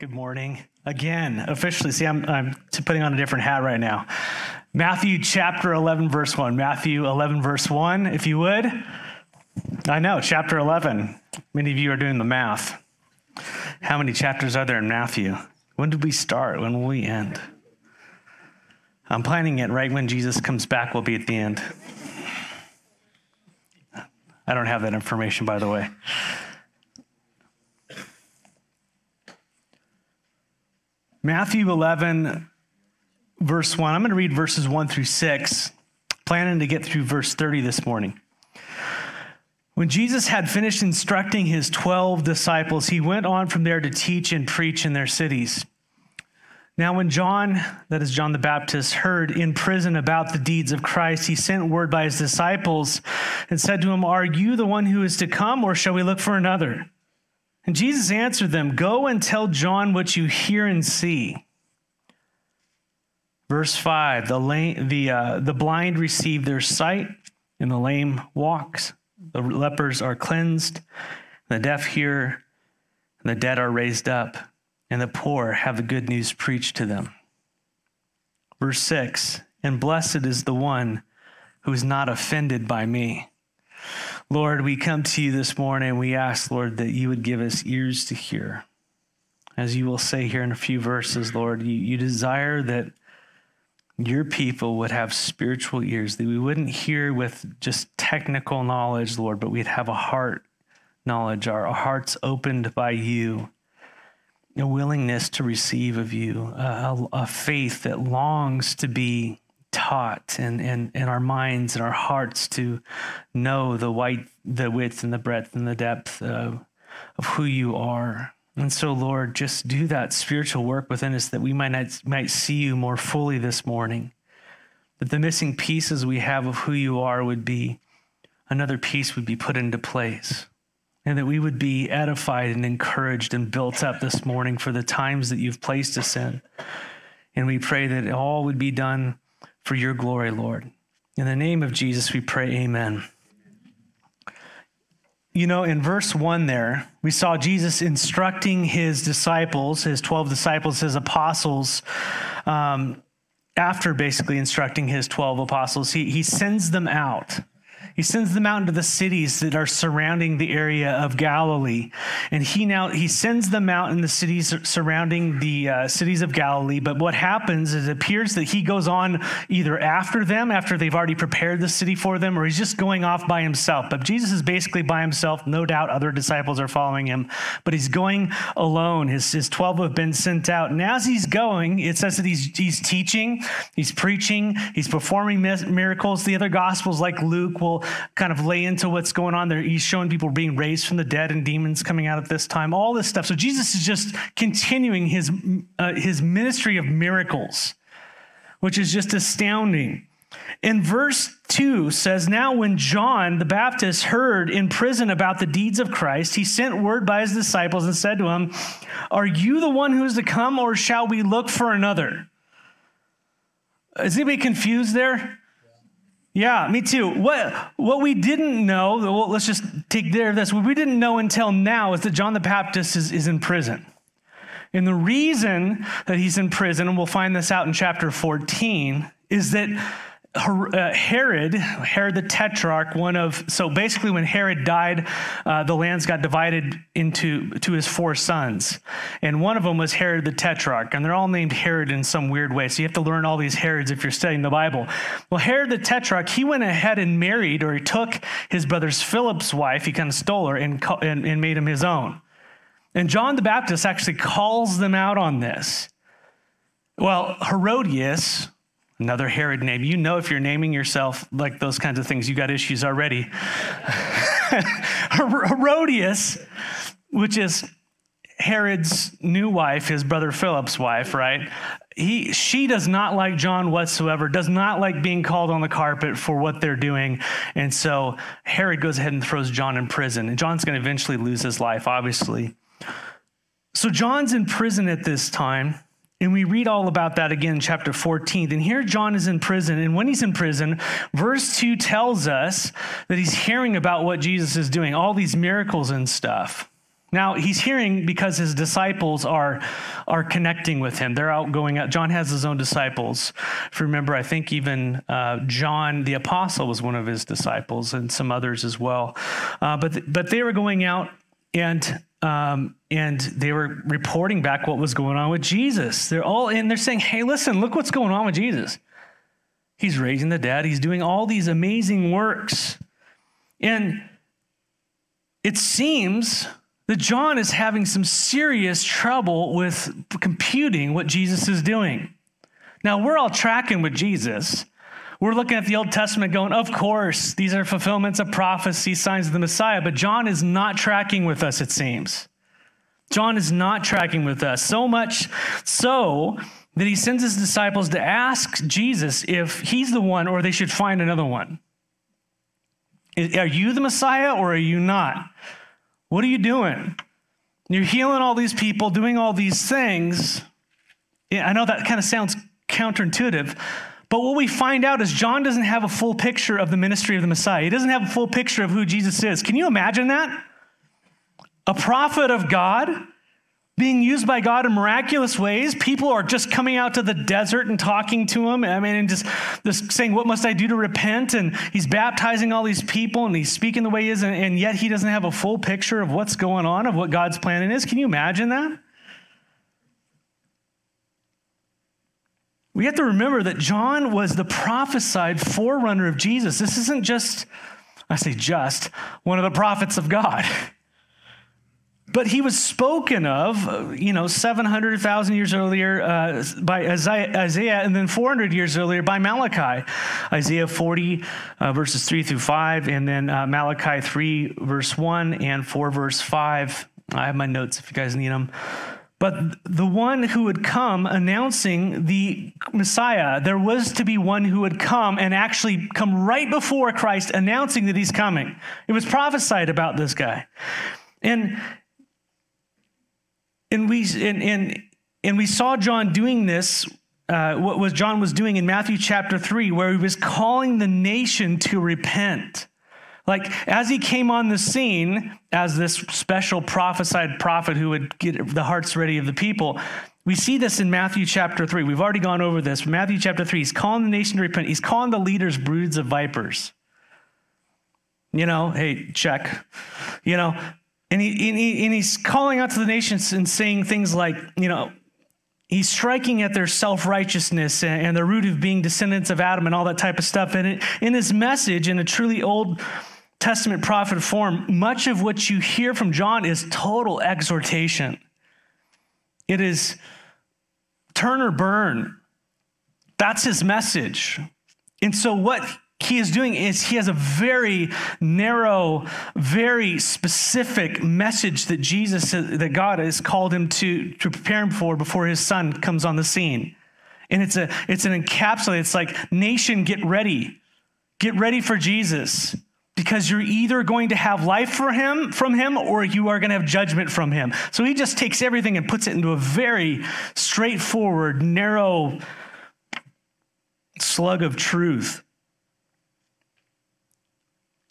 Good morning. Again, officially, see, I'm, I'm putting on a different hat right now. Matthew chapter 11, verse 1. Matthew 11, verse 1, if you would. I know, chapter 11. Many of you are doing the math. How many chapters are there in Matthew? When did we start? When will we end? I'm planning it right when Jesus comes back, we'll be at the end. I don't have that information, by the way. Matthew 11, verse 1. I'm going to read verses 1 through 6, planning to get through verse 30 this morning. When Jesus had finished instructing his 12 disciples, he went on from there to teach and preach in their cities. Now, when John, that is John the Baptist, heard in prison about the deeds of Christ, he sent word by his disciples and said to him, Are you the one who is to come, or shall we look for another? And Jesus answered them, Go and tell John what you hear and see. Verse 5 The, lame, the, uh, the blind receive their sight, and the lame walks. The lepers are cleansed, the deaf hear, and the dead are raised up, and the poor have the good news preached to them. Verse 6 And blessed is the one who is not offended by me. Lord, we come to you this morning. We ask, Lord, that you would give us ears to hear. As you will say here in a few verses, Lord, you, you desire that your people would have spiritual ears, that we wouldn't hear with just technical knowledge, Lord, but we'd have a heart knowledge, our, our hearts opened by you, a willingness to receive of you, a, a faith that longs to be taught and in, in, in our minds and our hearts to know the white the width and the breadth and the depth of, of who you are. And so, Lord, just do that spiritual work within us that we might not, might see you more fully this morning. That the missing pieces we have of who you are would be another piece would be put into place. And that we would be edified and encouraged and built up this morning for the times that you've placed us in. And we pray that all would be done for your glory, Lord. In the name of Jesus, we pray, Amen. You know, in verse 1 there, we saw Jesus instructing his disciples, his 12 disciples, his apostles, um, after basically instructing his 12 apostles, he, he sends them out. He sends them out into the cities that are surrounding the area of Galilee. And he now he sends them out in the cities surrounding the uh, cities of Galilee. But what happens is it appears that he goes on either after them, after they've already prepared the city for them, or he's just going off by himself. But Jesus is basically by himself. No doubt other disciples are following him, but he's going alone. His, his 12 have been sent out. And as he's going, it says that he's, he's teaching, he's preaching, he's performing miracles. The other gospels, like Luke, will kind of lay into what's going on there. He's showing people being raised from the dead and demons coming out at this time, all this stuff. So Jesus is just continuing his, uh, his ministry of miracles, which is just astounding. In verse 2 says, Now when John the Baptist heard in prison about the deeds of Christ, he sent word by his disciples and said to him, Are you the one who is to come, or shall we look for another? Is anybody confused there? Yeah, me too. What what we didn't know, well, let's just take care of this. What we didn't know until now is that John the Baptist is, is in prison. And the reason that he's in prison, and we'll find this out in chapter 14, is that Herod, Herod the Tetrarch, one of so basically when Herod died, uh, the lands got divided into to his four sons, and one of them was Herod the Tetrarch, and they're all named Herod in some weird way. So you have to learn all these Herods if you're studying the Bible. Well, Herod the Tetrarch, he went ahead and married, or he took his brother's Philip's wife, he kind of stole her and, and, and made him his own. And John the Baptist actually calls them out on this. Well, Herodias, Another Herod name. You know, if you're naming yourself like those kinds of things, you got issues already. Herodias, which is Herod's new wife, his brother Philip's wife, right? He, she does not like John whatsoever, does not like being called on the carpet for what they're doing. And so Herod goes ahead and throws John in prison. And John's going to eventually lose his life, obviously. So John's in prison at this time. And we read all about that again in chapter 14. And here John is in prison. And when he's in prison, verse 2 tells us that he's hearing about what Jesus is doing, all these miracles and stuff. Now he's hearing because his disciples are are connecting with him. They're out going out. John has his own disciples. If you remember, I think even uh, John the apostle was one of his disciples, and some others as well. Uh, but but they were going out and um, and they were reporting back what was going on with Jesus. They're all in. They're saying, "Hey, listen, look what's going on with Jesus. He's raising the dead. He's doing all these amazing works." And it seems that John is having some serious trouble with computing what Jesus is doing. Now, we're all tracking with Jesus. We're looking at the Old Testament going, of course, these are fulfillments of prophecy, signs of the Messiah, but John is not tracking with us, it seems. John is not tracking with us, so much so that he sends his disciples to ask Jesus if he's the one or they should find another one. Are you the Messiah or are you not? What are you doing? You're healing all these people, doing all these things. Yeah, I know that kind of sounds counterintuitive, but what we find out is John doesn't have a full picture of the ministry of the Messiah. He doesn't have a full picture of who Jesus is. Can you imagine that? A prophet of God being used by God in miraculous ways. People are just coming out to the desert and talking to him. I mean, and just, just saying, What must I do to repent? And he's baptizing all these people and he's speaking the way he is, and, and yet he doesn't have a full picture of what's going on, of what God's plan is. Can you imagine that? We have to remember that John was the prophesied forerunner of Jesus. This isn't just, I say just, one of the prophets of God. But he was spoken of, you know, 700,000 years earlier uh, by Isaiah, and then 400 years earlier by Malachi. Isaiah 40, uh, verses 3 through 5, and then uh, Malachi 3, verse 1, and 4, verse 5. I have my notes if you guys need them. But the one who would come announcing the Messiah, there was to be one who would come and actually come right before Christ announcing that he's coming. It was prophesied about this guy. And and we and, and, and we saw John doing this uh, what was John was doing in Matthew chapter 3, where he was calling the nation to repent. Like, as he came on the scene as this special prophesied prophet who would get the hearts ready of the people, we see this in Matthew chapter 3. We've already gone over this. Matthew chapter 3, he's calling the nation to repent. He's calling the leaders broods of vipers. You know, hey, check. You know, and, he, and, he, and he's calling out to the nations and saying things like, you know, he's striking at their self-righteousness and, and the root of being descendants of Adam and all that type of stuff. And it, in his message, in a truly old Testament prophet form, much of what you hear from John is total exhortation. It is turn or burn. That's his message. And so, what he is doing is he has a very narrow, very specific message that Jesus, that God has called him to, to prepare him for before his son comes on the scene. And it's a it's an encapsulate. It's like nation, get ready. Get ready for Jesus. Because you're either going to have life for him from him or you are going to have judgment from him. So he just takes everything and puts it into a very straightforward, narrow slug of truth.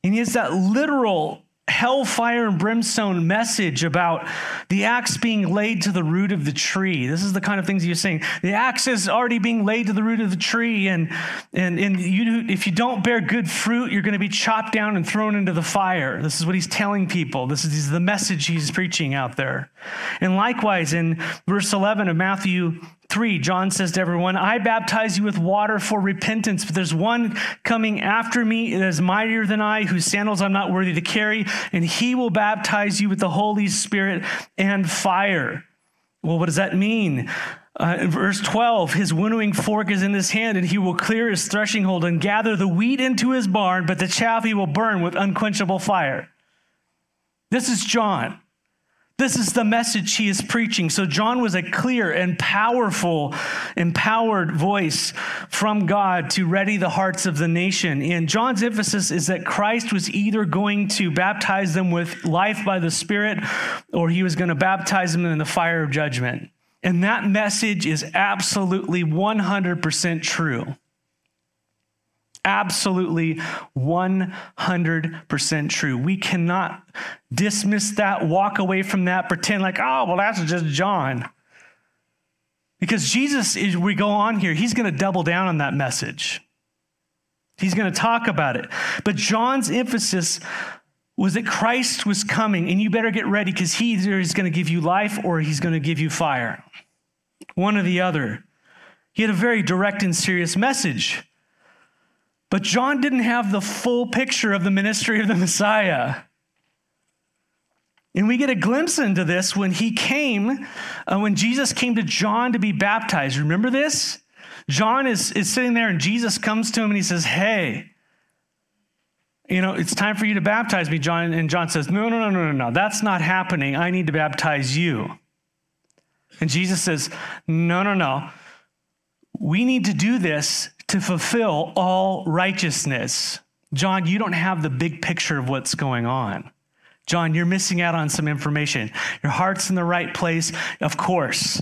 And he has that literal hellfire and brimstone message about the axe being laid to the root of the tree. This is the kind of things you're saying. The axe is already being laid to the root of the tree, and and and you, if you don't bear good fruit, you're going to be chopped down and thrown into the fire. This is what he's telling people. This is, this is the message he's preaching out there. And likewise, in verse 11 of Matthew 3, John says to everyone, I baptize you with water for repentance, but there's one coming after me that is mightier than I, whose sandals I'm not worthy to carry, and he will baptize you with the Holy Spirit and fire. Well, what does that mean? Uh, verse 12, his winnowing fork is in his hand, and he will clear his threshing hold and gather the wheat into his barn, but the chaff he will burn with unquenchable fire. This is John. This is the message he is preaching. So, John was a clear and powerful, empowered voice from God to ready the hearts of the nation. And John's emphasis is that Christ was either going to baptize them with life by the Spirit or he was going to baptize them in the fire of judgment. And that message is absolutely 100% true. Absolutely 100% true. We cannot dismiss that, walk away from that, pretend like, oh, well, that's just John. Because Jesus, as we go on here, he's going to double down on that message. He's going to talk about it. But John's emphasis was that Christ was coming, and you better get ready because he either is going to give you life or he's going to give you fire. One or the other. He had a very direct and serious message. But John didn't have the full picture of the ministry of the Messiah. And we get a glimpse into this when he came, uh, when Jesus came to John to be baptized. Remember this? John is, is sitting there and Jesus comes to him and he says, Hey, you know, it's time for you to baptize me, John. And John says, No, no, no, no, no, no. That's not happening. I need to baptize you. And Jesus says, No, no, no. We need to do this to fulfill all righteousness. John, you don't have the big picture of what's going on. John, you're missing out on some information. Your heart's in the right place. Of course,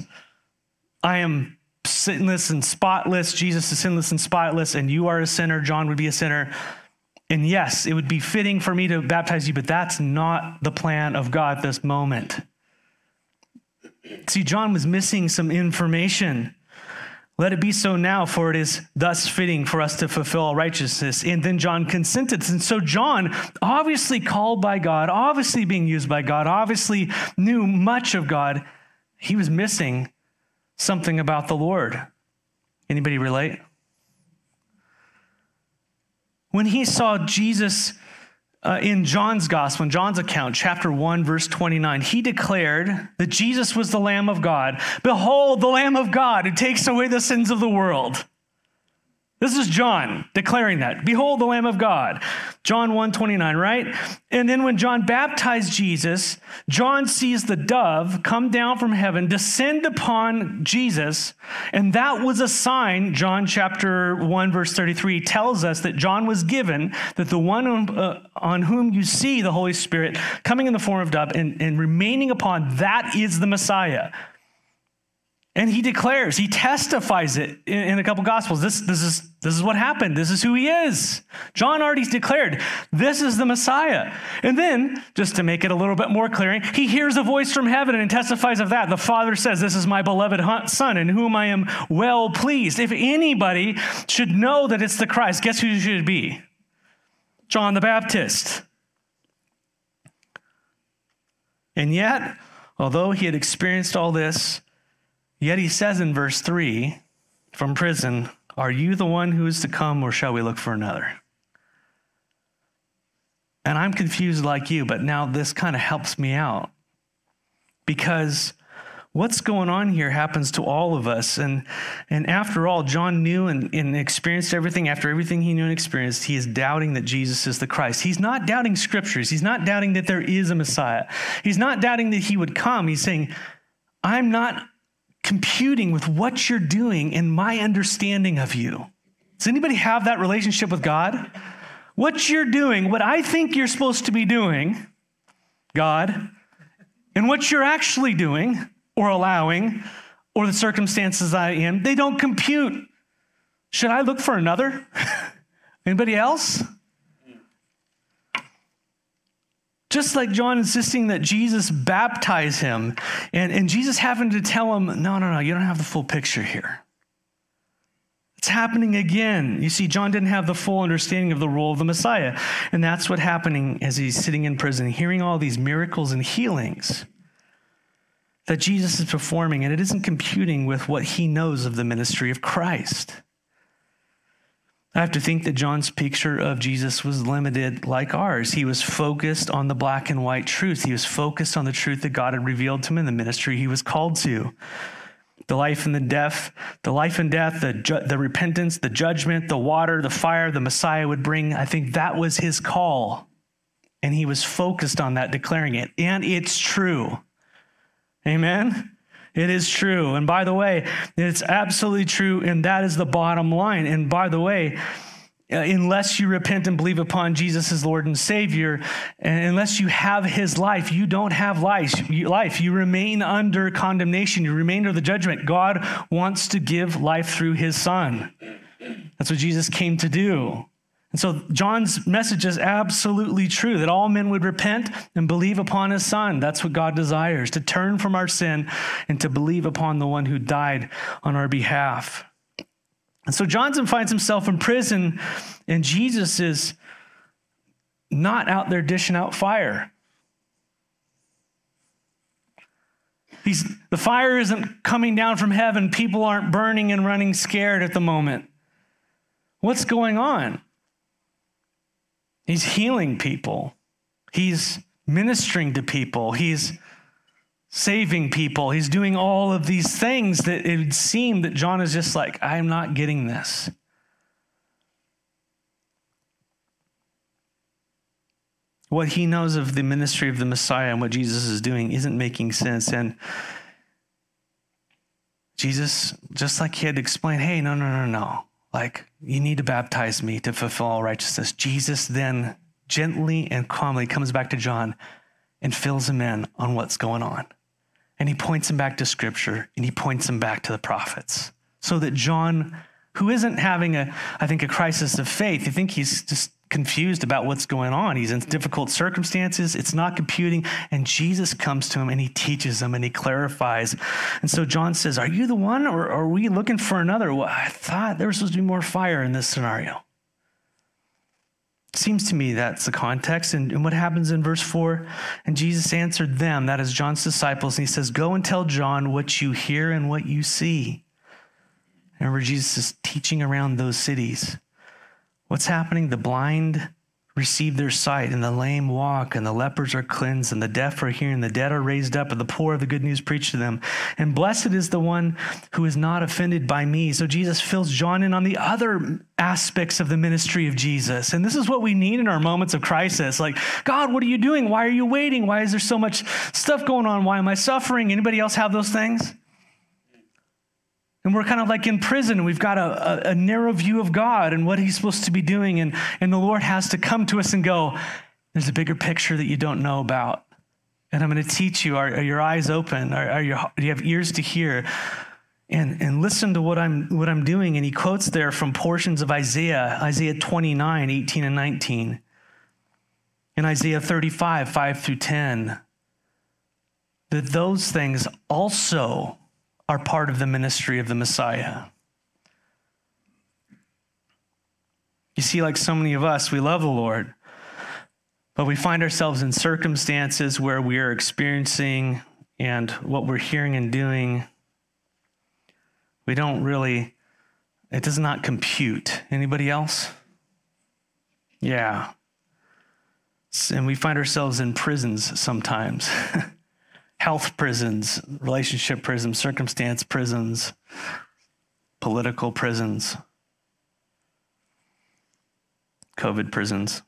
I am sinless and spotless. Jesus is sinless and spotless, and you are a sinner. John would be a sinner. And yes, it would be fitting for me to baptize you, but that's not the plan of God this moment. See, John was missing some information. Let it be so now, for it is thus fitting for us to fulfill all righteousness. And then John consented. And so, John, obviously called by God, obviously being used by God, obviously knew much of God, he was missing something about the Lord. Anybody relate? When he saw Jesus uh, in John's gospel, in John's account, chapter 1, verse 29, he declared that Jesus was the Lamb of God. Behold, the Lamb of God who takes away the sins of the world. This is John declaring that. Behold the Lamb of God. John 1 29, right? And then when John baptized Jesus, John sees the dove come down from heaven, descend upon Jesus, and that was a sign. John chapter 1, verse 33 tells us that John was given that the one on, uh, on whom you see the Holy Spirit coming in the form of dove and, and remaining upon, that is the Messiah. And he declares, he testifies it in, in, a couple gospels. This, this, is, this is what happened. This is who he is. John already declared, this is the Messiah. And then, just to make it a little bit more clear, he hears a voice from heaven and testifies of that. The Father says, This is my beloved Son in whom I am well pleased. If anybody should know that it's the Christ, guess who should be? John the Baptist. And yet, although he had experienced all this, Yet he says in verse 3 from prison, Are you the one who is to come, or shall we look for another? And I'm confused like you, but now this kind of helps me out because what's going on here happens to all of us. And, and after all, John knew and, and experienced everything. After everything he knew and experienced, he is doubting that Jesus is the Christ. He's not doubting scriptures. He's not doubting that there is a Messiah. He's not doubting that he would come. He's saying, I'm not computing with what you're doing and my understanding of you. Does anybody have that relationship with God? What you're doing, what I think you're supposed to be doing, God, and what you're actually doing or allowing, or the circumstances I am, they don't compute. Should I look for another? Anybody else? Just like John insisting that Jesus baptize him, and, and Jesus having to tell him, no, no, no, you don't have the full picture here. It's happening again. You see, John didn't have the full understanding of the role of the Messiah. And that's what's happening as he's sitting in prison, hearing all these miracles and healings that Jesus is performing, and it isn't computing with what he knows of the ministry of Christ. I have to think that John's picture of Jesus was limited like ours. He was focused on the black and white truth. He was focused on the truth that God had revealed to him in the ministry he was called to. The life and the death, the life and death, the, ju- the repentance, the judgment, the water, the fire the Messiah would bring. I think that was his call. And he was focused on that, declaring it. And it's true. Amen. It is true. And by the way, it's absolutely true. And that is the bottom line. And by the way, uh, unless you repent and believe upon Jesus as Lord and Savior, and unless you have His life, you don't have life. You, life. You remain under condemnation. You remain under the judgment. God wants to give life through His Son. That's what Jesus came to do. And so John's message is absolutely true that all men would repent and believe upon his son. That's what God desires to turn from our sin and to believe upon the one who died on our behalf. And so Johnson finds himself in prison, and Jesus is not out there dishing out fire. He's, the fire isn't coming down from heaven. People aren't burning and running scared at the moment. What's going on? He's healing people. He's ministering to people. He's saving people. He's doing all of these things that it would seem that John is just like, I'm not getting this. What he knows of the ministry of the Messiah and what Jesus is doing isn't making sense. And Jesus, just like he had to explain, hey, no, no, no, no. Like, you need to baptize me to fulfill all righteousness. Jesus then gently and calmly comes back to John and fills him in on what's going on. And he points him back to scripture and he points him back to the prophets so that John, who isn't having a, I think, a crisis of faith, I think he's just confused about what's going on. He's in difficult circumstances. It's not computing. And Jesus comes to him and he teaches him and he clarifies. And so John says, Are you the one or are we looking for another? Well, I thought there was supposed to be more fire in this scenario. Seems to me that's the context. And, and what happens in verse 4? And Jesus answered them, that is John's disciples, and he says, Go and tell John what you hear and what you see. Remember, Jesus is teaching around those cities. What's happening? The blind receive their sight, and the lame walk, and the lepers are cleansed, and the deaf are hearing, the dead are raised up, and the poor of the good news preached to them. And blessed is the one who is not offended by me. So Jesus fills John in on the other aspects of the ministry of Jesus. And this is what we need in our moments of crisis. Like, God, what are you doing? Why are you waiting? Why is there so much stuff going on? Why am I suffering? Anybody else have those things? And we're kind of like in prison. We've got a, a, a, narrow view of God and what He's supposed to be doing. And, and the Lord has to come to us and go, There's a bigger picture that you don't know about. And I'm going to teach you. Are, are your eyes open? Are, are your, do you have ears to hear? And, and listen to what I'm, what I'm doing. And he quotes there from portions of Isaiah, Isaiah 29, 18 and 19. In Isaiah 35, 5 through 10. That those things also are part of the ministry of the Messiah. You see, like so many of us, we love the Lord, but we find ourselves in circumstances where we are experiencing and what we're hearing and doing, we don't really, it does not compute. Anybody else? Yeah. And we find ourselves in prisons sometimes. health prisons, relationship prisons, circumstance prisons, political prisons, COVID prisons,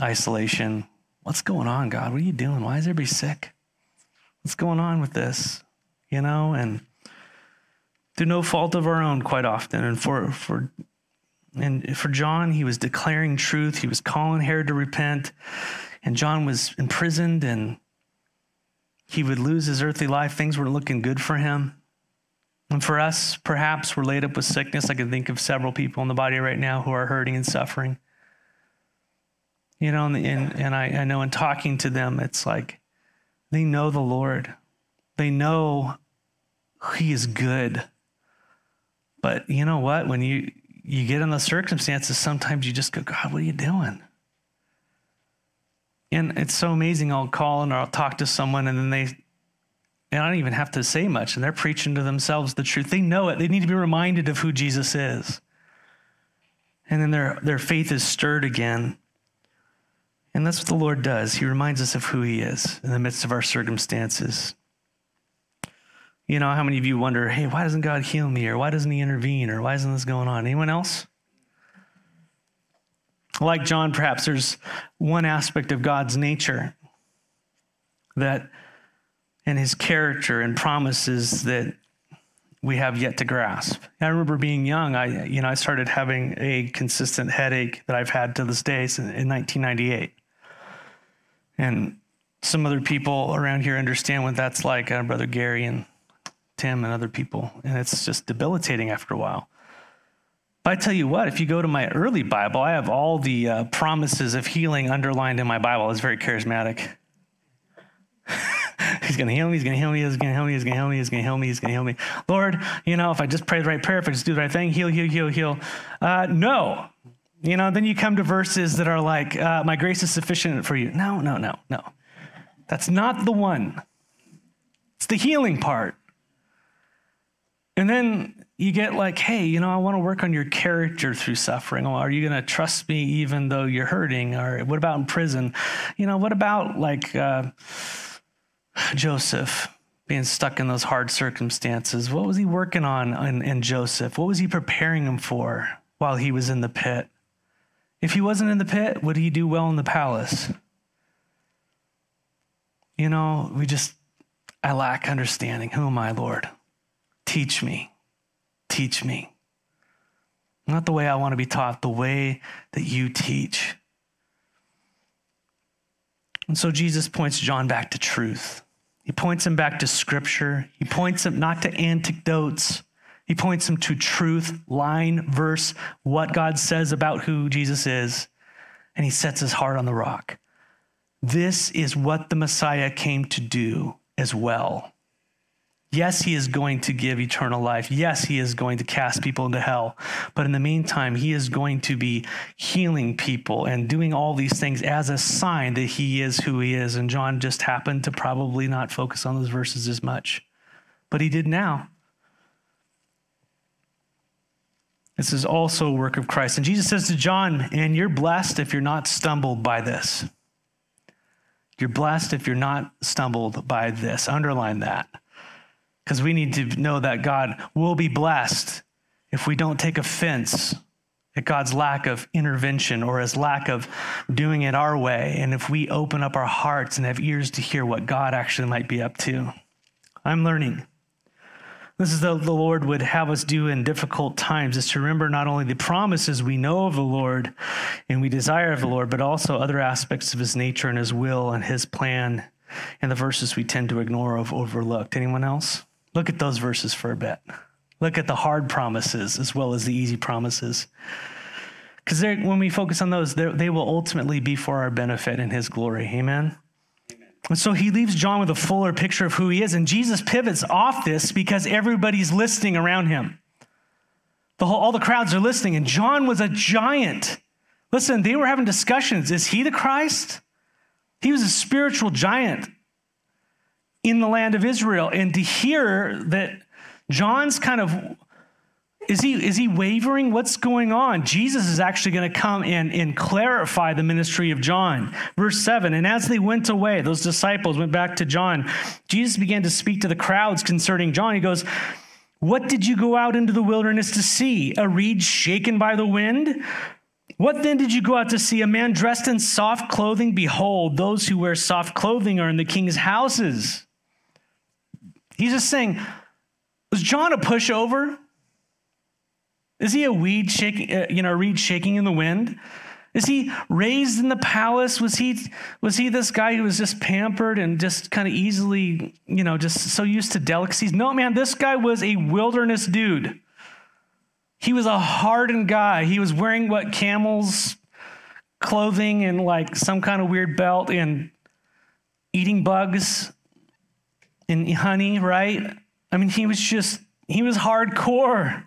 isolation. What's going on, God? What are you doing? Why is everybody sick? What's going on with this? You know, and through no fault of our own, quite often. And for for and for John, he was declaring truth. He was calling Herod to repent and John was imprisoned and he would lose his earthly life. Things weren't looking good for him. And for us, perhaps we're laid up with sickness. I can think of several people in the body right now who are hurting and suffering. You know, and, and, and I, I know in talking to them, it's like they know the Lord, they know He is good. But you know what? When you, you get in the circumstances, sometimes you just go, God, what are you doing? And it's so amazing. I'll call and I'll talk to someone, and then they, and I don't even have to say much, and they're preaching to themselves the truth. They know it. They need to be reminded of who Jesus is. And then their, their faith is stirred again. And that's what the Lord does. He reminds us of who He is in the midst of our circumstances. You know, how many of you wonder, hey, why doesn't God heal me? Or why doesn't He intervene? Or why isn't this going on? Anyone else? Like John, perhaps there's one aspect of God's nature that and his character and promises that we have yet to grasp. I remember being young, I you know, I started having a consistent headache that I've had to this day in 1998. And some other people around here understand what that's like, Brother Gary and Tim and other people, and it's just debilitating after a while. I tell you what, if you go to my early Bible, I have all the uh, promises of healing underlined in my Bible. It's very charismatic. he's going to heal me. He's going to heal me. He's going to heal me. He's going to heal me. He's going to heal me. He's going to heal me. Lord, you know, if I just pray the right prayer, if I just do the right thing, heal, heal, heal, heal. Uh, no. You know, then you come to verses that are like, uh, my grace is sufficient for you. No, no, no, no. That's not the one. It's the healing part. And then you get like, hey, you know, I want to work on your character through suffering. Well, are you going to trust me even though you're hurting? Or what about in prison? You know, what about like uh, Joseph being stuck in those hard circumstances? What was he working on in, in Joseph? What was he preparing him for while he was in the pit? If he wasn't in the pit, would he do well in the palace? You know, we just, I lack understanding. Who am I, Lord? Teach me. Teach me. Not the way I want to be taught, the way that you teach. And so Jesus points John back to truth. He points him back to scripture. He points him not to anecdotes. He points him to truth, line, verse, what God says about who Jesus is. And he sets his heart on the rock. This is what the Messiah came to do as well. Yes, he is going to give eternal life. Yes, he is going to cast people into hell. But in the meantime, he is going to be healing people and doing all these things as a sign that he is who he is. And John just happened to probably not focus on those verses as much, but he did now. This is also a work of Christ. And Jesus says to John, and you're blessed if you're not stumbled by this. You're blessed if you're not stumbled by this. Underline that. Because we need to know that God will be blessed if we don't take offense at God's lack of intervention or his lack of doing it our way. And if we open up our hearts and have ears to hear what God actually might be up to. I'm learning. This is what the Lord would have us do in difficult times is to remember not only the promises we know of the Lord and we desire of the Lord, but also other aspects of his nature and his will and his plan and the verses we tend to ignore or overlooked. Anyone else? Look at those verses for a bit. Look at the hard promises as well as the easy promises. Because when we focus on those, they will ultimately be for our benefit and his glory. Amen. And so he leaves John with a fuller picture of who he is. And Jesus pivots off this because everybody's listening around him. The whole, all the crowds are listening. And John was a giant. Listen, they were having discussions. Is he the Christ? He was a spiritual giant in the land of Israel. And to hear that John's kind of is he, is he wavering? What's going on? Jesus is actually going to come in and clarify the ministry of John. Verse 7 And as they went away, those disciples went back to John. Jesus began to speak to the crowds concerning John. He goes, What did you go out into the wilderness to see? A reed shaken by the wind? What then did you go out to see? A man dressed in soft clothing? Behold, those who wear soft clothing are in the king's houses. He's just saying, Was John a pushover? Is he a weed shaking, uh, you know, reed shaking in the wind? Is he raised in the palace? Was he was he this guy who was just pampered and just kind of easily, you know, just so used to delicacies? No, man, this guy was a wilderness dude. He was a hardened guy. He was wearing what camels clothing and like some kind of weird belt and eating bugs and honey, right? I mean, he was just he was hardcore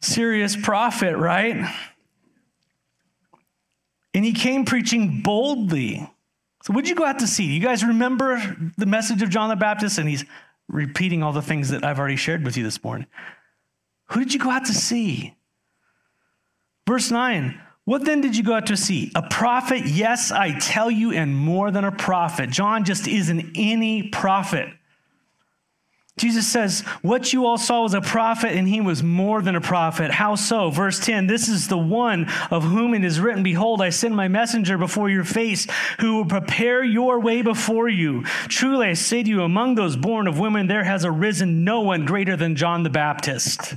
serious prophet, right? And he came preaching boldly. So, what did you go out to see? You guys remember the message of John the Baptist? And he's repeating all the things that I've already shared with you this morning. Who did you go out to see? Verse 9 What then did you go out to see? A prophet? Yes, I tell you, and more than a prophet. John just isn't any prophet. Jesus says, What you all saw was a prophet, and he was more than a prophet. How so? Verse 10 This is the one of whom it is written, Behold, I send my messenger before your face, who will prepare your way before you. Truly, I say to you, among those born of women, there has arisen no one greater than John the Baptist.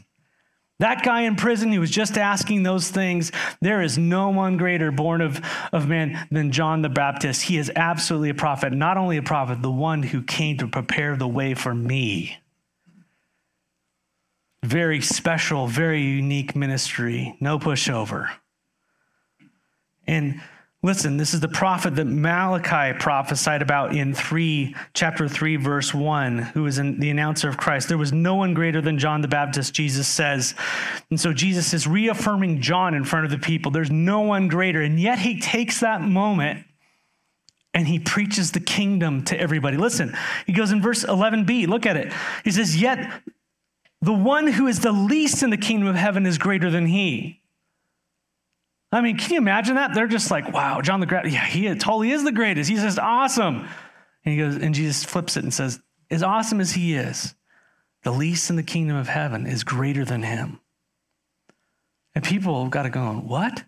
That guy in prison who was just asking those things, there is no one greater born of, of man than John the Baptist. He is absolutely a prophet, not only a prophet, the one who came to prepare the way for me. Very special, very unique ministry, no pushover. And listen, this is the prophet that Malachi prophesied about in 3 chapter 3 verse 1, who is the announcer of Christ. There was no one greater than John the Baptist, Jesus says. And so Jesus is reaffirming John in front of the people. There's no one greater. And yet he takes that moment and he preaches the kingdom to everybody. Listen, he goes in verse 11b, look at it. He says, Yet the one who is the least in the kingdom of heaven is greater than he. I mean, can you imagine that? They're just like, wow, John the Great, yeah, he totally is the greatest. He's just awesome. And he goes, and Jesus flips it and says, as awesome as he is, the least in the kingdom of heaven is greater than him. And people have got to go, what?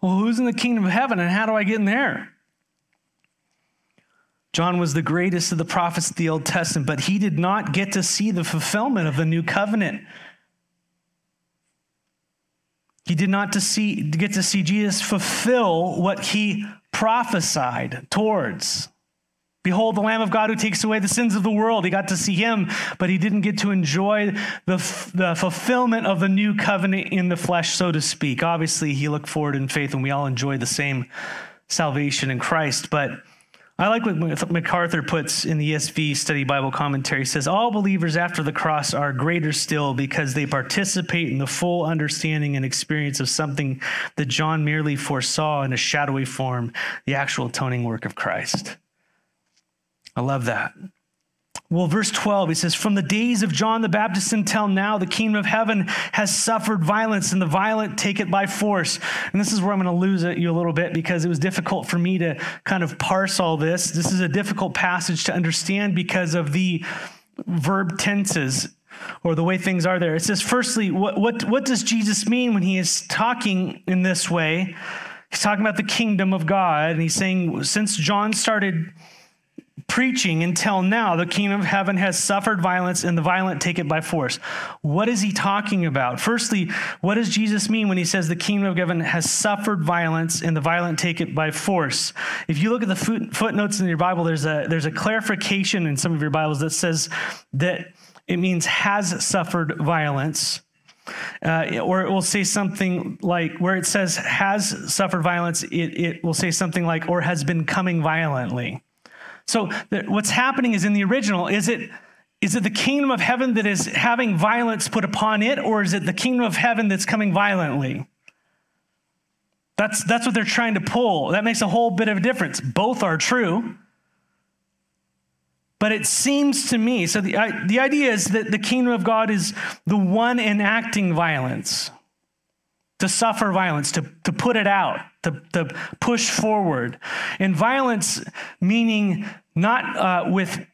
Well, who's in the kingdom of heaven and how do I get in there? John was the greatest of the prophets of the Old Testament, but he did not get to see the fulfillment of the new covenant. He did not to see, get to see Jesus fulfill what he prophesied towards. Behold, the Lamb of God who takes away the sins of the world. He got to see him, but he didn't get to enjoy the, the fulfillment of the new covenant in the flesh, so to speak. Obviously, he looked forward in faith, and we all enjoy the same salvation in Christ, but I like what MacArthur puts in the ESV Study Bible Commentary. He says, All believers after the cross are greater still because they participate in the full understanding and experience of something that John merely foresaw in a shadowy form the actual atoning work of Christ. I love that. Well, verse 12, he says, From the days of John the Baptist until now, the kingdom of heaven has suffered violence, and the violent take it by force. And this is where I'm going to lose you a little bit because it was difficult for me to kind of parse all this. This is a difficult passage to understand because of the verb tenses or the way things are there. It says, firstly, what, what, what does Jesus mean when he is talking in this way? He's talking about the kingdom of God, and he's saying, since John started preaching until now the kingdom of heaven has suffered violence and the violent take it by force. What is he talking about? Firstly, what does Jesus mean when he says the kingdom of heaven has suffered violence and the violent take it by force? If you look at the footnotes in your Bible, there's a, there's a clarification in some of your Bibles that says that it means has suffered violence. Uh, or it will say something like, where it says has suffered violence, it, it will say something like, or has been coming violently. So the, what's happening is in the original, is it is it the kingdom of heaven that is having violence put upon it, or is it the kingdom of heaven that's coming violently? That's, that's what they're trying to pull. That makes a whole bit of a difference. Both are true. But it seems to me, so the, the idea is that the kingdom of God is the one enacting violence to suffer violence, to, to put it out, to, to push forward. And violence, meaning not uh, with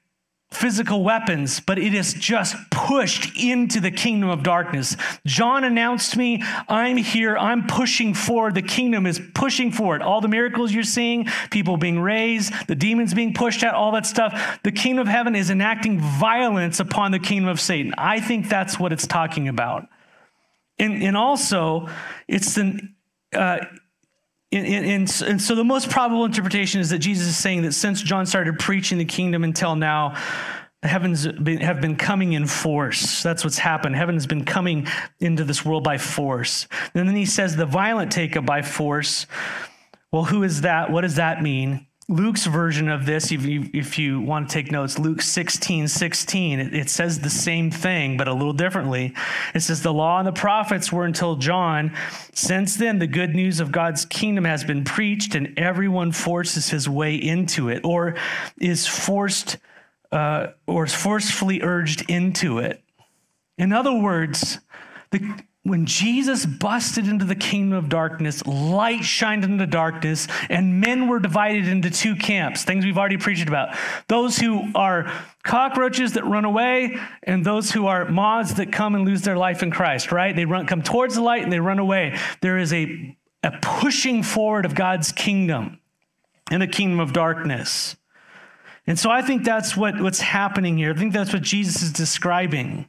physical weapons, but it is just pushed into the kingdom of darkness. John announced me, I'm here, I'm pushing forward. The kingdom is pushing forward. All the miracles you're seeing, people being raised, the demons being pushed out, all that stuff. The kingdom of heaven is enacting violence upon the kingdom of Satan. I think that's what it's talking about. And, and also, it's uh, and, and, and, so the most probable interpretation is that Jesus is saying that since John started preaching the kingdom until now, the heavens have been coming in force. That's what's happened. Heaven has been coming into this world by force. And then he says the violent take it by force. Well, who is that? What does that mean? Luke's version of this, if you, if you want to take notes, Luke 16, 16, it, it, says the same thing, but a little differently. It says, The law and the prophets were until John. Since then, the good news of God's kingdom has been preached, and everyone forces his way into it, or is forced, uh, or is forcefully urged into it. In other words, the, when Jesus busted into the kingdom of darkness, light shined into darkness, and men were divided into two camps, things we've already preached about. Those who are cockroaches that run away, and those who are moths that come and lose their life in Christ, right? They run, come towards the light and they run away. There is a, a pushing forward of God's kingdom in a kingdom of darkness. And so I think that's what, what's happening here. I think that's what Jesus is describing.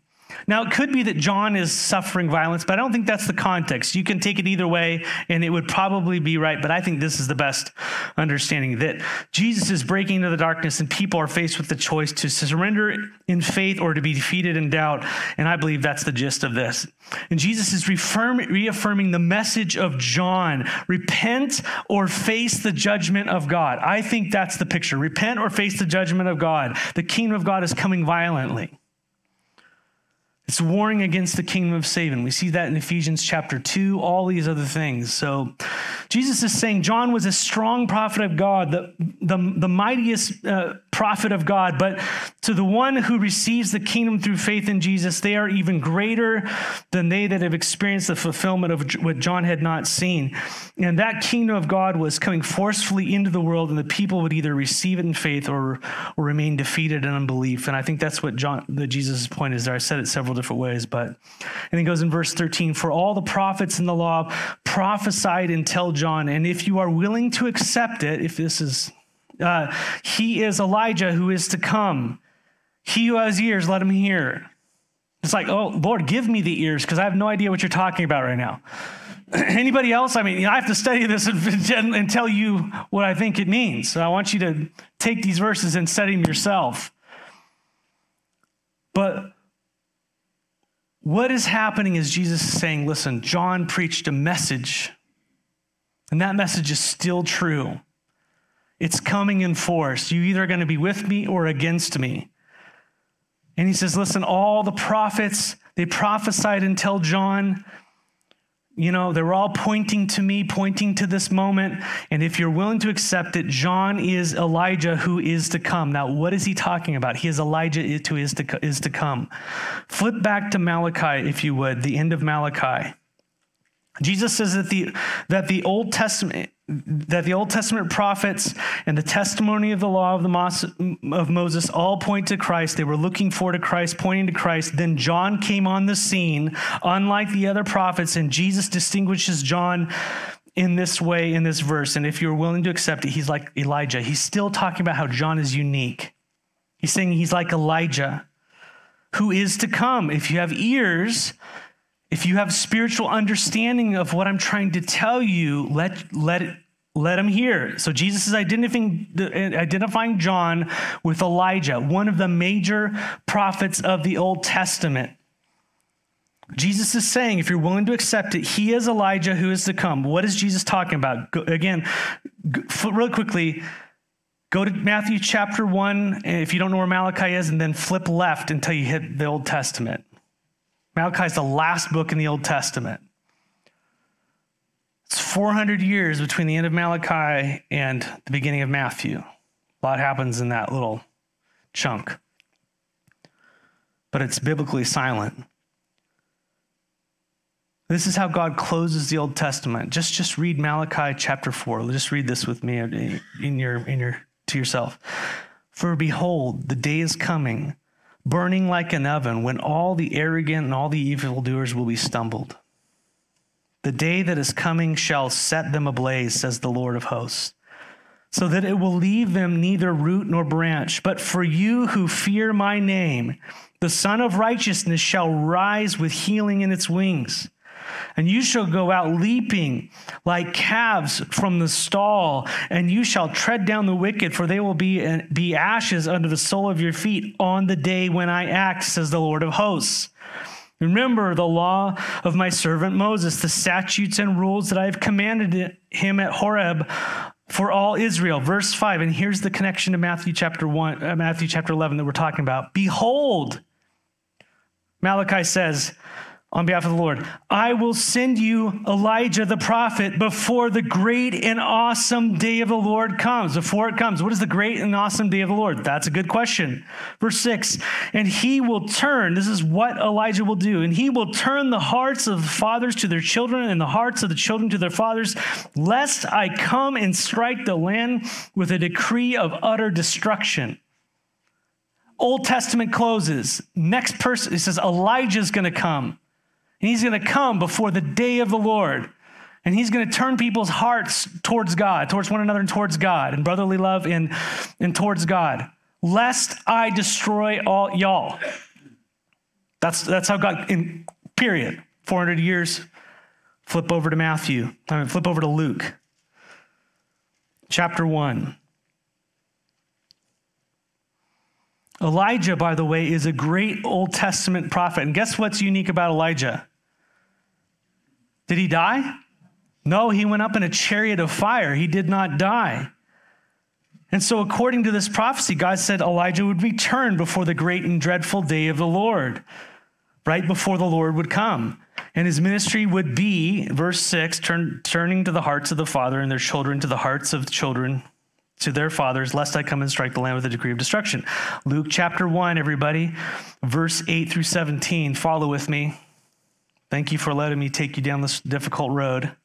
Now, it could be that John is suffering violence, but I don't think that's the context. You can take it either way, and it would probably be right, but I think this is the best understanding that Jesus is breaking into the darkness, and people are faced with the choice to surrender in faith or to be defeated in doubt. And I believe that's the gist of this. And Jesus is reaffirming the message of John repent or face the judgment of God. I think that's the picture. Repent or face the judgment of God. The kingdom of God is coming violently. It's warring against the kingdom of Satan. We see that in Ephesians chapter 2, all these other things. So Jesus is saying John was a strong prophet of God, the, the, the mightiest uh, prophet of God. But to the one who receives the kingdom through faith in Jesus, they are even greater than they that have experienced the fulfillment of what John had not seen. And that kingdom of God was coming forcefully into the world, and the people would either receive it in faith or, or remain defeated in unbelief. And I think that's what John, the Jesus' point is there. I said it several different ways, but and it goes in verse 13 For all the prophets in the law prophesied until John, and if you are willing to accept it, if this is, uh, he is Elijah who is to come. He who has ears, let him hear. It's like, oh, Lord, give me the ears because I have no idea what you're talking about right now. Anybody else? I mean, I have to study this and, and, tell you what I think it means. So I want you to take these verses and study them yourself. But what is happening is Jesus is saying, listen, John preached a message, and that message is still true. It's coming in force. You either are going to be with me or against me. And he says, listen, all the prophets, they prophesied until John. You know, they're all pointing to me, pointing to this moment. And if you're willing to accept it, John is Elijah who is to come. Now, what is he talking about? He is Elijah who is to, is to come. Flip back to Malachi, if you would, the end of Malachi. Jesus says that the, that the Old Testament, that the Old Testament prophets and the testimony of the law of, the Mos- of Moses all point to Christ. They were looking forward to Christ, pointing to Christ. Then John came on the scene, unlike the other prophets, and Jesus distinguishes John in this way in this verse. And if you're willing to accept it, he's like Elijah. He's still talking about how John is unique. He's saying he's like Elijah, who is to come. If you have ears, if you have spiritual understanding of what I'm trying to tell you, let, let it, let him hear. So Jesus is identifying, identifying John with Elijah, one of the major prophets of the Old Testament. Jesus is saying, if you're willing to accept it, he is Elijah who is to come. What is Jesus talking about? Go, again, go, real quickly, go to Matthew chapter 1, if you don't know where Malachi is, and then flip left until you hit the Old Testament. Malachi is the last book in the Old Testament. It's 400 years between the end of Malachi and the beginning of Matthew. A lot happens in that little chunk. But it's biblically silent. This is how God closes the Old Testament. Just, just read Malachi chapter 4. Just read this with me in your, in your, to yourself. For behold, the day is coming burning like an oven, when all the arrogant and all the evildoers will be stumbled. The day that is coming shall set them ablaze, says the Lord of hosts, so that it will leave them neither root nor branch. But for you who fear my name, the Sun of Righteousness shall rise with healing in its wings. And you shall go out leaping like calves from the stall, and you shall tread down the wicked, for they will be, be ashes under the sole of your feet on the day when I act, says the Lord of hosts. Remember the law of my servant Moses, the statutes and rules that I have commanded him at Horeb for all Israel. Verse 5, and here's the connection to Matthew chapter 1, uh, Matthew chapter 11 that we're talking about. Behold, Malachi says, on behalf of the Lord. I will send you Elijah the prophet before the great and awesome day of the Lord comes. Before it comes, what is the great and awesome day of the Lord? That's a good question. Verse 6 And he will turn, this is what Elijah will do, and he will turn the hearts of the fathers to their children and the hearts of the children to their fathers, lest I come and strike the land with a decree of utter destruction. Old Testament closes. Next person, it says Elijah's going to come. And he's going to come before the day of the Lord. And he's going to turn people's hearts towards God, towards one another and towards God, and brotherly love and, and towards God, lest I destroy all y'all. That's, that's how God, in period, 400 years. Flip over to Matthew, I mean, flip over to Luke, chapter 1. Elijah, by the way, is a great Old Testament prophet. And guess what's unique about Elijah? Did he die? No, he went up in a chariot of fire. He did not die. And so, according to this prophecy, God said Elijah would return before the great and dreadful day of the Lord, right before the Lord would come. And his ministry would be, verse 6, turn, turning to the hearts of the father and their children to the hearts of the children to their fathers, lest I come and strike the land with a decree of destruction. Luke chapter 1, everybody, verse 8 through 17. Follow with me. Thank you for letting me take you down this difficult road.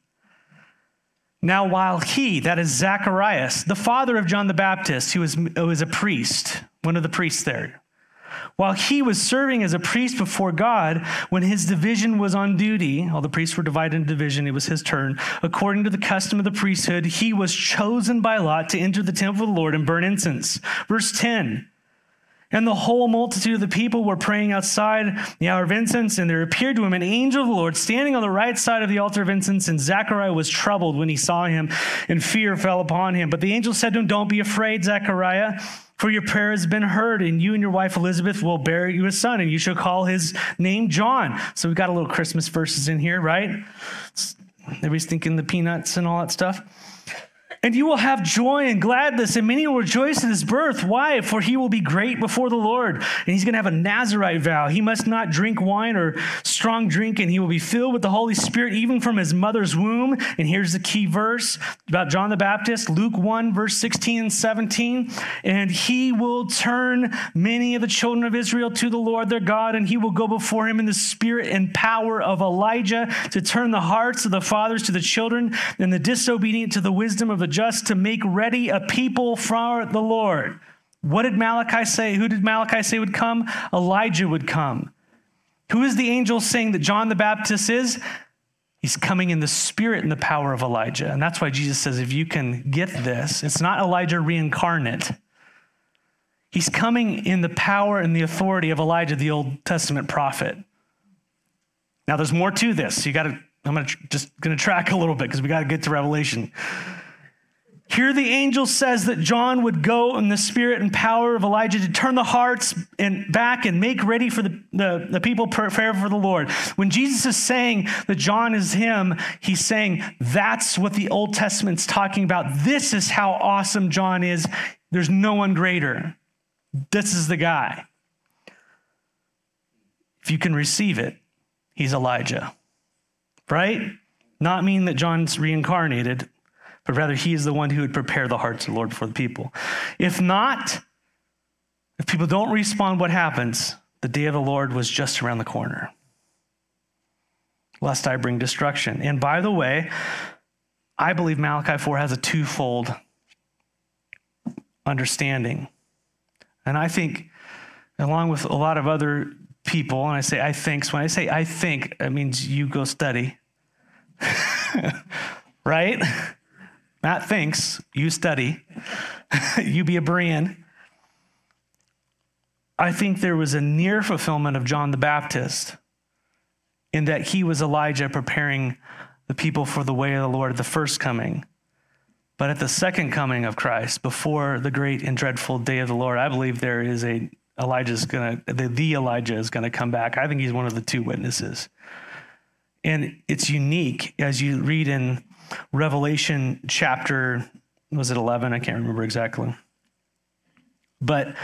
Now, while he, that is Zacharias, the father of John the Baptist, who was, who was a priest, one of the priests there, while he was serving as a priest before God, when his division was on duty, all the priests were divided into division, it was his turn. According to the custom of the priesthood, he was chosen by lot to enter the temple of the Lord and burn incense. Verse 10 and the whole multitude of the people were praying outside the hour of incense, and there appeared to him an angel of the Lord standing on the right side of the altar of incense. And Zechariah was troubled when he saw him, and fear fell upon him. But the angel said to him, Don't be afraid, Zechariah, for your prayer has been heard, and you and your wife Elizabeth will bear you a son, and you shall call his name John. So we've got a little Christmas verses in here, right? Everybody's thinking the peanuts and all that stuff. And you will have joy and gladness, and many will rejoice in his birth. Why? For he will be great before the Lord. And he's going to have a Nazarite vow. He must not drink wine or strong drink, and he will be filled with the Holy Spirit even from his mother's womb. And here's the key verse about John the Baptist Luke 1, verse 16 and 17. And he will turn many of the children of Israel to the Lord their God, and he will go before him in the spirit and power of Elijah to turn the hearts of the fathers to the children and the disobedient to the wisdom of the just to make ready a people for the Lord. What did Malachi say? Who did Malachi say would come? Elijah would come. Who is the angel saying that John the Baptist is? He's coming in the spirit and the power of Elijah. And that's why Jesus says, if you can get this, it's not Elijah reincarnate. He's coming in the power and the authority of Elijah, the Old Testament prophet. Now, there's more to this. You got to, I'm gonna, just going to track a little bit because we got to get to Revelation. Here, the angel says that John would go in the spirit and power of Elijah to turn the hearts and back and make ready for the, the, the people prepare for the Lord. When Jesus is saying that John is him, he's saying that's what the Old Testament's talking about. This is how awesome John is. There's no one greater. This is the guy. If you can receive it, he's Elijah, right? Not mean that John's reincarnated but rather he is the one who would prepare the hearts of the Lord for the people. If not, if people don't respond, what happens? The day of the Lord was just around the corner. Lest I bring destruction. And by the way, I believe Malachi 4 has a twofold understanding. And I think, along with a lot of other people, and I say I think, so when I say I think, it means you go study. right? Matt thinks, you study, you be a Berean. I think there was a near fulfillment of John the Baptist in that he was Elijah preparing the people for the way of the Lord at the first coming. But at the second coming of Christ, before the great and dreadful day of the Lord, I believe there is a Elijah's gonna the, the Elijah is gonna come back. I think he's one of the two witnesses. And it's unique as you read in Revelation chapter, was it 11? I can't remember exactly. But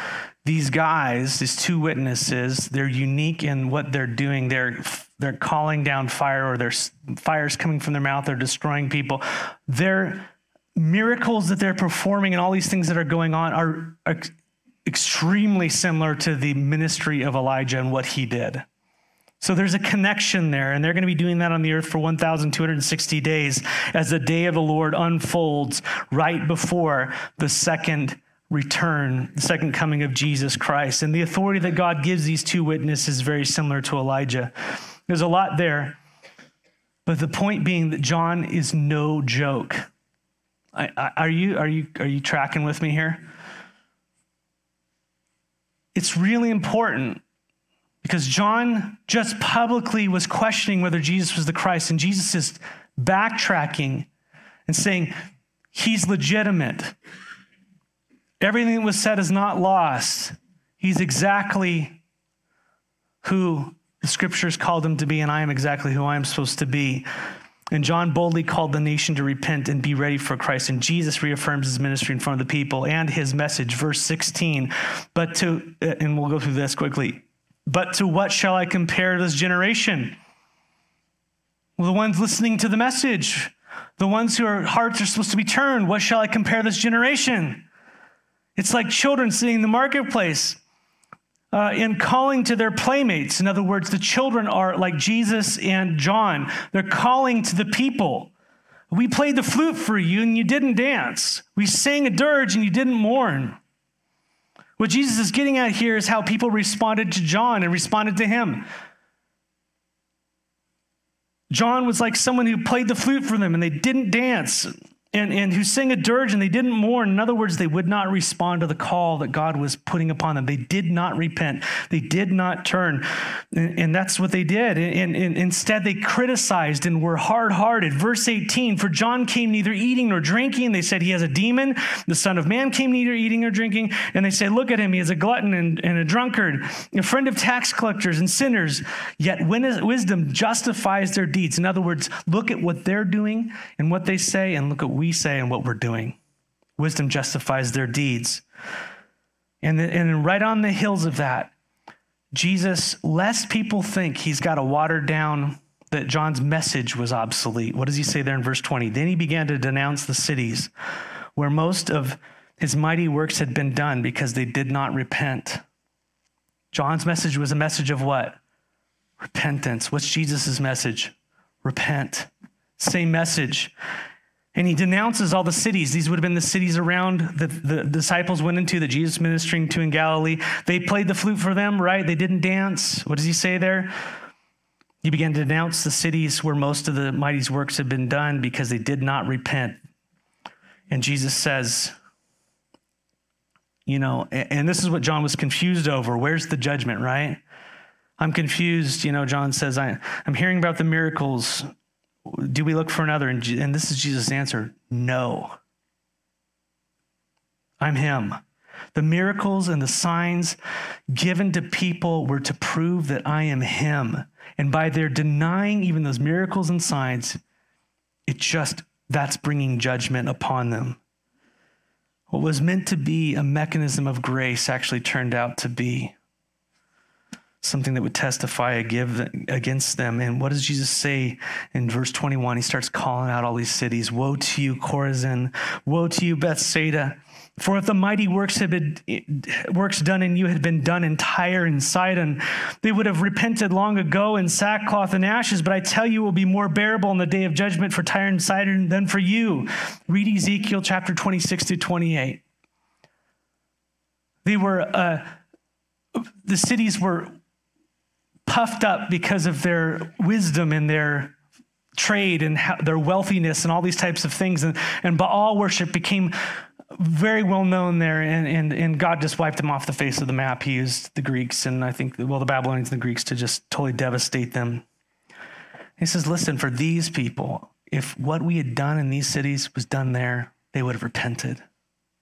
these guys, these two witnesses, they're unique in what they're doing. They're they're calling down fire, or there's fires coming from their mouth. They're destroying people. Their miracles that they're performing and all these things that are going on are, are extremely similar to the ministry of Elijah and what he did. So there's a connection there, and they're going to be doing that on the earth for 1,260 days as the day of the Lord unfolds right before the second return, the second coming of Jesus Christ. And the authority that God gives these two witnesses is very similar to Elijah. There's a lot there, but the point being that John is no joke. I, I, are, you, are, you, are you tracking with me here? It's really important Because John just publicly was questioning whether Jesus was the Christ, and Jesus is backtracking and saying, He's legitimate. Everything that was said is not lost. He's exactly who the scriptures called him to be, and I am exactly who I am supposed to be. And John boldly called the nation to repent and be ready for Christ. And Jesus reaffirms his ministry in front of the people and his message. Verse 16. But to, uh, and we'll go through this quickly. But to what shall I compare this generation? Well, the ones listening to the message, the ones whose hearts are supposed to be turned. What shall I compare this generation? It's like children sitting in the marketplace uh, in calling to their playmates. In other words, the children are like Jesus and John. They're calling to the people. We played the flute for you and you didn't dance. We sang a dirge and you didn't mourn. What Jesus is getting at here is how people responded to John and responded to him. John was like someone who played the flute for them and they didn't dance and, and who sang a dirge and they didn't mourn. In other words, they would not respond to the call that God was putting upon them. They did not repent. They did not turn. And, and that's what they did. And, and, instead, they criticized and were hard hearted. Verse 18 For John came neither eating nor drinking. They said he has a demon. The Son of Man came neither eating nor drinking. And they say, Look at him. He is a glutton and, and a drunkard, a friend of tax collectors and sinners. Yet wisdom justifies their deeds. In other words, look at what they're doing and what they say, and look at we say and what we're doing. Wisdom justifies their deeds. And, and right on the hills of that, Jesus, lest people think he's got a watered down, that John's message was obsolete. What does he say there in verse 20? Then he began to denounce the cities where most of his mighty works had been done because they did not repent. John's message was a message of what? Repentance. What's Jesus' message? Repent. Same message. And he denounces all the cities. These would have been the cities around that the disciples went into, that Jesus ministering to in Galilee. They played the flute for them, right? They didn't dance. What does he say there? He began to denounce the cities where most of the mighty works had been done because they did not repent. And Jesus says, you know, and this is what John was confused over. Where's the judgment, right? I'm confused. You know, John says, I, I'm hearing about the miracles do we look for another? And, and this is Jesus' answer no. I'm Him. The miracles and the signs given to people were to prove that I am Him. And by their denying even those miracles and signs, it just, that's bringing judgment upon them. What was meant to be a mechanism of grace actually turned out to be something that would testify against them. And what does Jesus say in verse 21? He starts calling out all these cities Woe to you, Chorazin! Woe to you, Bethsaida! For if the mighty works had been works done in you had been done in Tyre and Sidon, they would have repented long ago in sackcloth and ashes. But I tell you, it will be more bearable in the day of judgment for Tyre and Sidon than for you. Read Ezekiel chapter 26 to 28. They were uh, the cities were puffed up because of their wisdom and their trade and their wealthiness and all these types of things. And, and Baal worship became very well known there, and, and, and God just wiped them off the face of the map. He used the Greeks and I think, well, the Babylonians and the Greeks to just totally devastate them. He says, Listen, for these people, if what we had done in these cities was done there, they would have repented.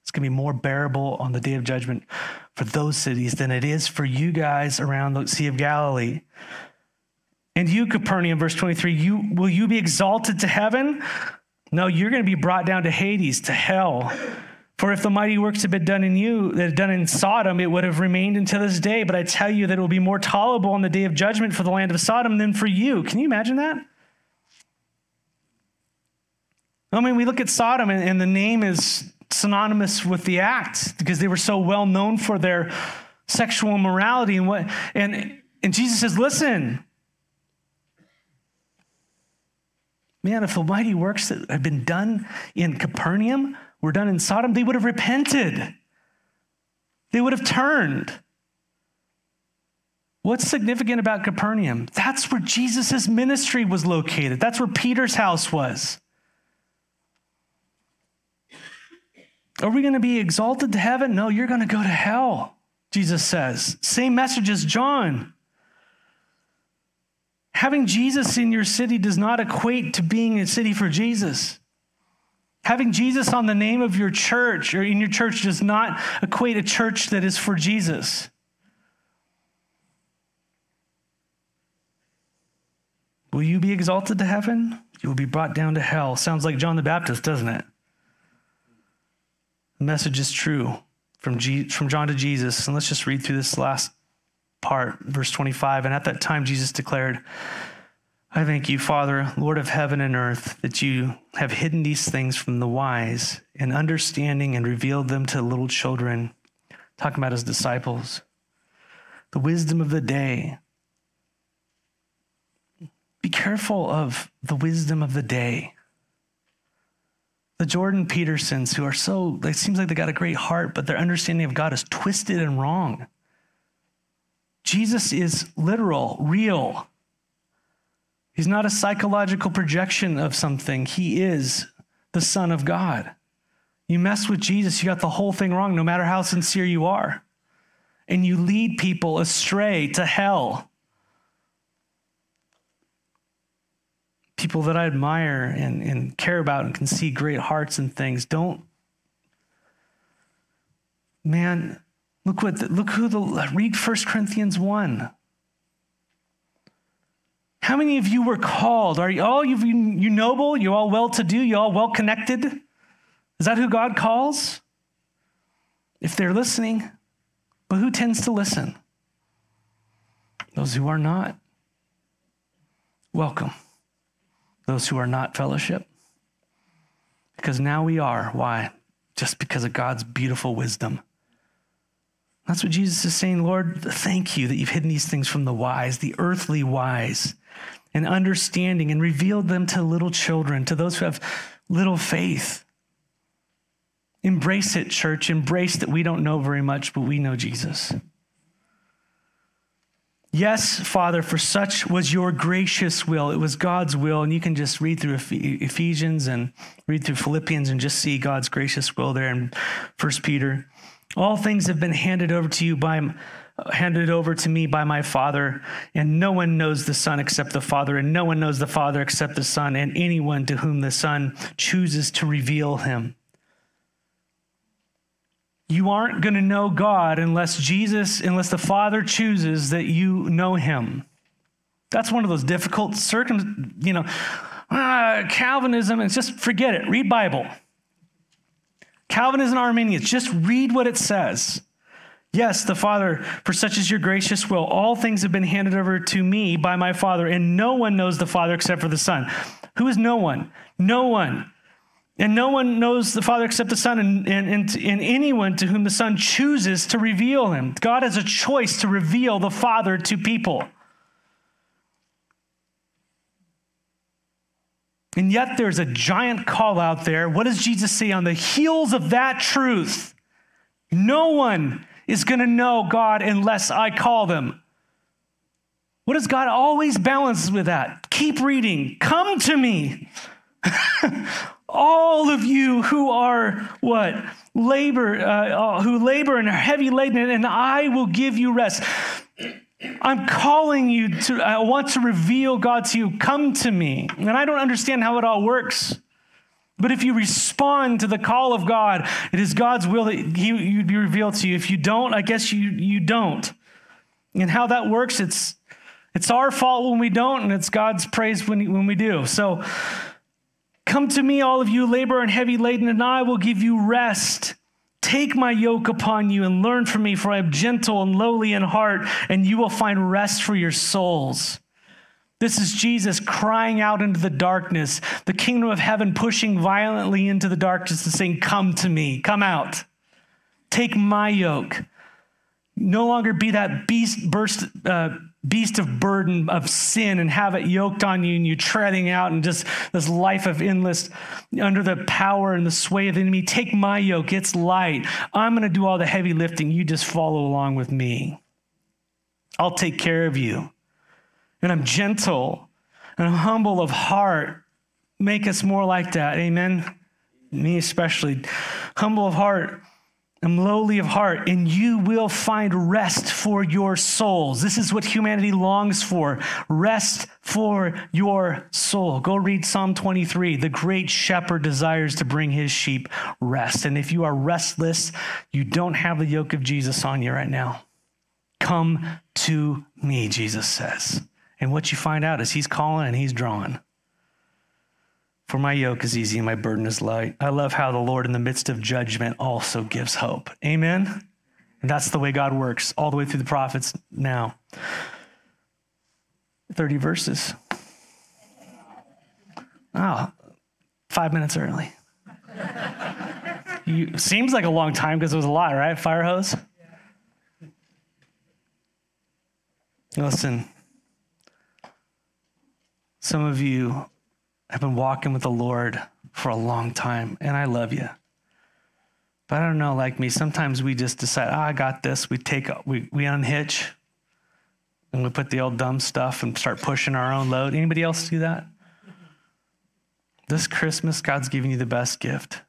It's going to be more bearable on the day of judgment for those cities than it is for you guys around the Sea of Galilee. And you, Capernaum, verse 23, you, will you be exalted to heaven? No, you're going to be brought down to Hades, to hell. For if the mighty works had been done in you, that had done in Sodom, it would have remained until this day. But I tell you that it will be more tolerable on the day of judgment for the land of Sodom than for you. Can you imagine that? I mean, we look at Sodom, and, and the name is synonymous with the act because they were so well known for their sexual morality and what and and Jesus says, listen, man, if the mighty works that had been done in Capernaum were done in Sodom, they would have repented. They would have turned. What's significant about Capernaum? That's where Jesus' ministry was located. That's where Peter's house was. Are we going to be exalted to heaven? No, you're going to go to hell, Jesus says. Same message as John. Having Jesus in your city does not equate to being a city for Jesus. Having Jesus on the name of your church or in your church does not equate a church that is for Jesus. Will you be exalted to heaven? You will be brought down to hell. Sounds like John the Baptist, doesn't it? The message is true from, G- from John to Jesus. And let's just read through this last part, verse 25. And at that time, Jesus declared, I thank you, Father, Lord of heaven and earth, that you have hidden these things from the wise and understanding and revealed them to little children. Talking about his disciples. The wisdom of the day. Be careful of the wisdom of the day. The Jordan Petersons, who are so, it seems like they got a great heart, but their understanding of God is twisted and wrong. Jesus is literal, real. He's not a psychological projection of something, He is the Son of God. You mess with Jesus, you got the whole thing wrong, no matter how sincere you are. And you lead people astray to hell. People that I admire and, and care about and can see great hearts and things don't. Man, look what the, look who the read 1 Corinthians 1. How many of you were called? Are you all you, you noble? You all well to do? You all well connected? Is that who God calls? If they're listening, but who tends to listen? Those who are not. Welcome. Those who are not fellowship. Because now we are. Why? Just because of God's beautiful wisdom. That's what Jesus is saying, Lord, thank you that you've hidden these things from the wise, the earthly wise and understanding and revealed them to little children, to those who have little faith. Embrace it, church. Embrace that we don't know very much, but we know Jesus. Yes, Father, for such was your gracious will. It was God's will. And you can just read through Ephesians and read through Philippians and just see God's gracious will there in First Peter. All things have been handed over to you by handed over to me by my Father, and no one knows the Son except the Father, and no one knows the Father except the Son, and anyone to whom the Son chooses to reveal him. You aren't going to know God unless Jesus, unless the Father chooses that you know him. That's one of those difficult circum, you know, uh, Calvinism, and just forget it. Read Bible. Calvinism, Arminians, just read what it says. Yes, the Father, for such is your gracious will. All things have been handed over to me by my Father, and no one knows the Father except for the Son. Who is no one? No one. And no one knows the Father except the Son, and, and, and, and anyone to whom the Son chooses to reveal him. God has a choice to reveal the Father to people. And yet there's a giant call out there. What does Jesus say on the heels of that truth? No one is going to know God unless I call them. What does God always balance with that? Keep reading. Come to me. All of you who are what? Labor, uh, uh, who labor and are heavy laden, and I will give you rest. I'm calling you to, I want to reveal God to you. Come to me. And I don't understand how it all works. But if you respond to the call of God, it is God's will that he would be revealed to you. If you don't, I guess you, you don't. And how that works, it's, it's our fault when we don't, and it's God's praise when, when we do. So come to me, all of you labor and heavy laden, and I will give you rest. Take my yoke upon you and learn from me, for I am gentle and lowly in heart, and you will find rest for your souls. This is Jesus crying out into the darkness, the kingdom of heaven pushing violently into the darkness and saying, Come to me, come out, take my yoke. No longer be that beast, burst, uh, beast of burden of sin and have it yoked on you and you treading out and just this life of endless under the power and the sway of the enemy. Take my yoke, it's light. I'm going to do all the heavy lifting. You just follow along with me. I'll take care of you and I'm gentle and I'm humble of heart. Make us more like that. Amen. Me especially. Humble of heart am lowly of heart, and you will find rest for your souls. This is what humanity longs for rest for your soul. Go read Psalm 23. The great shepherd desires to bring his sheep rest. And if you are restless, you don't have the yoke of Jesus on you right now. Come to me, Jesus says. And what you find out is he's calling and he's drawing. For my yoke is easy and my burden is light. I love how the Lord, in the midst of judgment, also gives hope. Amen? And that's the way God works, all the way through the prophets now. 30 verses. Oh, five minutes early. you, seems like a long time because it was a lot, right? Fire hose? Listen, some of you have been walking with the Lord for a long time, and I love you. But I don't know, like me, sometimes we just decide, oh, I got this. We take, we, we unhitch, and we put the old dumb stuff and start pushing our own load. Anybody else do that? This Christmas, God's giving you the best gift.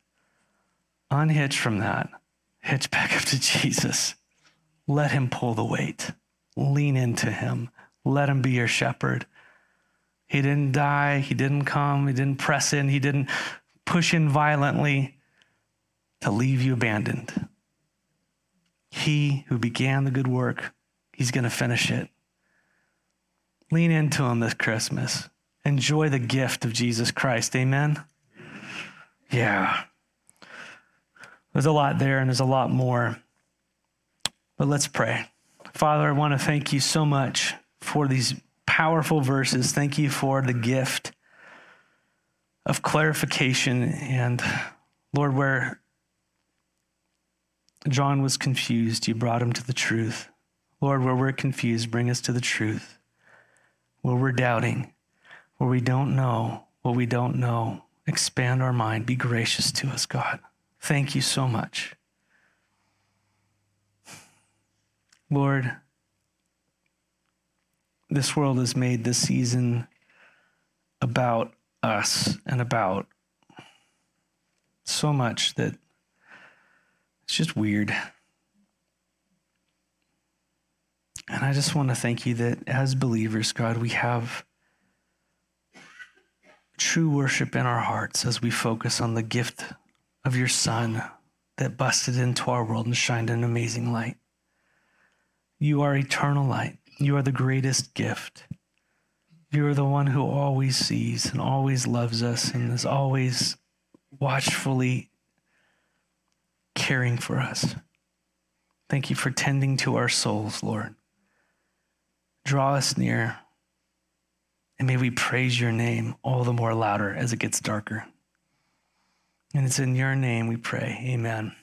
Unhitch from that. Hitch back up to Jesus. Let him pull the weight. Lean into him. Let him be your shepherd. He didn't die. He didn't come. He didn't press in. He didn't push in violently to leave you abandoned. He who began the good work, he's going to finish it. Lean into him this Christmas. Enjoy the gift of Jesus Christ. Amen? Yeah. There's a lot there and there's a lot more. But let's pray. Father, I want to thank you so much for these powerful verses. Thank you for the gift of clarification. And Lord, where John was confused, you brought him to the truth. Lord, where we're confused, bring us to the truth. Where we're doubting, where we don't know what we don't know, expand our mind. Be gracious to us, God. Thank you so much. Lord, this world has made this season about us and about so much that it's just weird. And I just want to thank you that as believers, God, we have true worship in our hearts as we focus on the gift of your Son that busted into our world and shined an amazing light. You are eternal light. You are the greatest gift. You are the one who always sees and always loves us and is always watchfully caring for us. Thank you for tending to our souls, Lord. Draw us near, and may we praise your name all the more louder as it gets darker. And it's in your name we pray. Amen.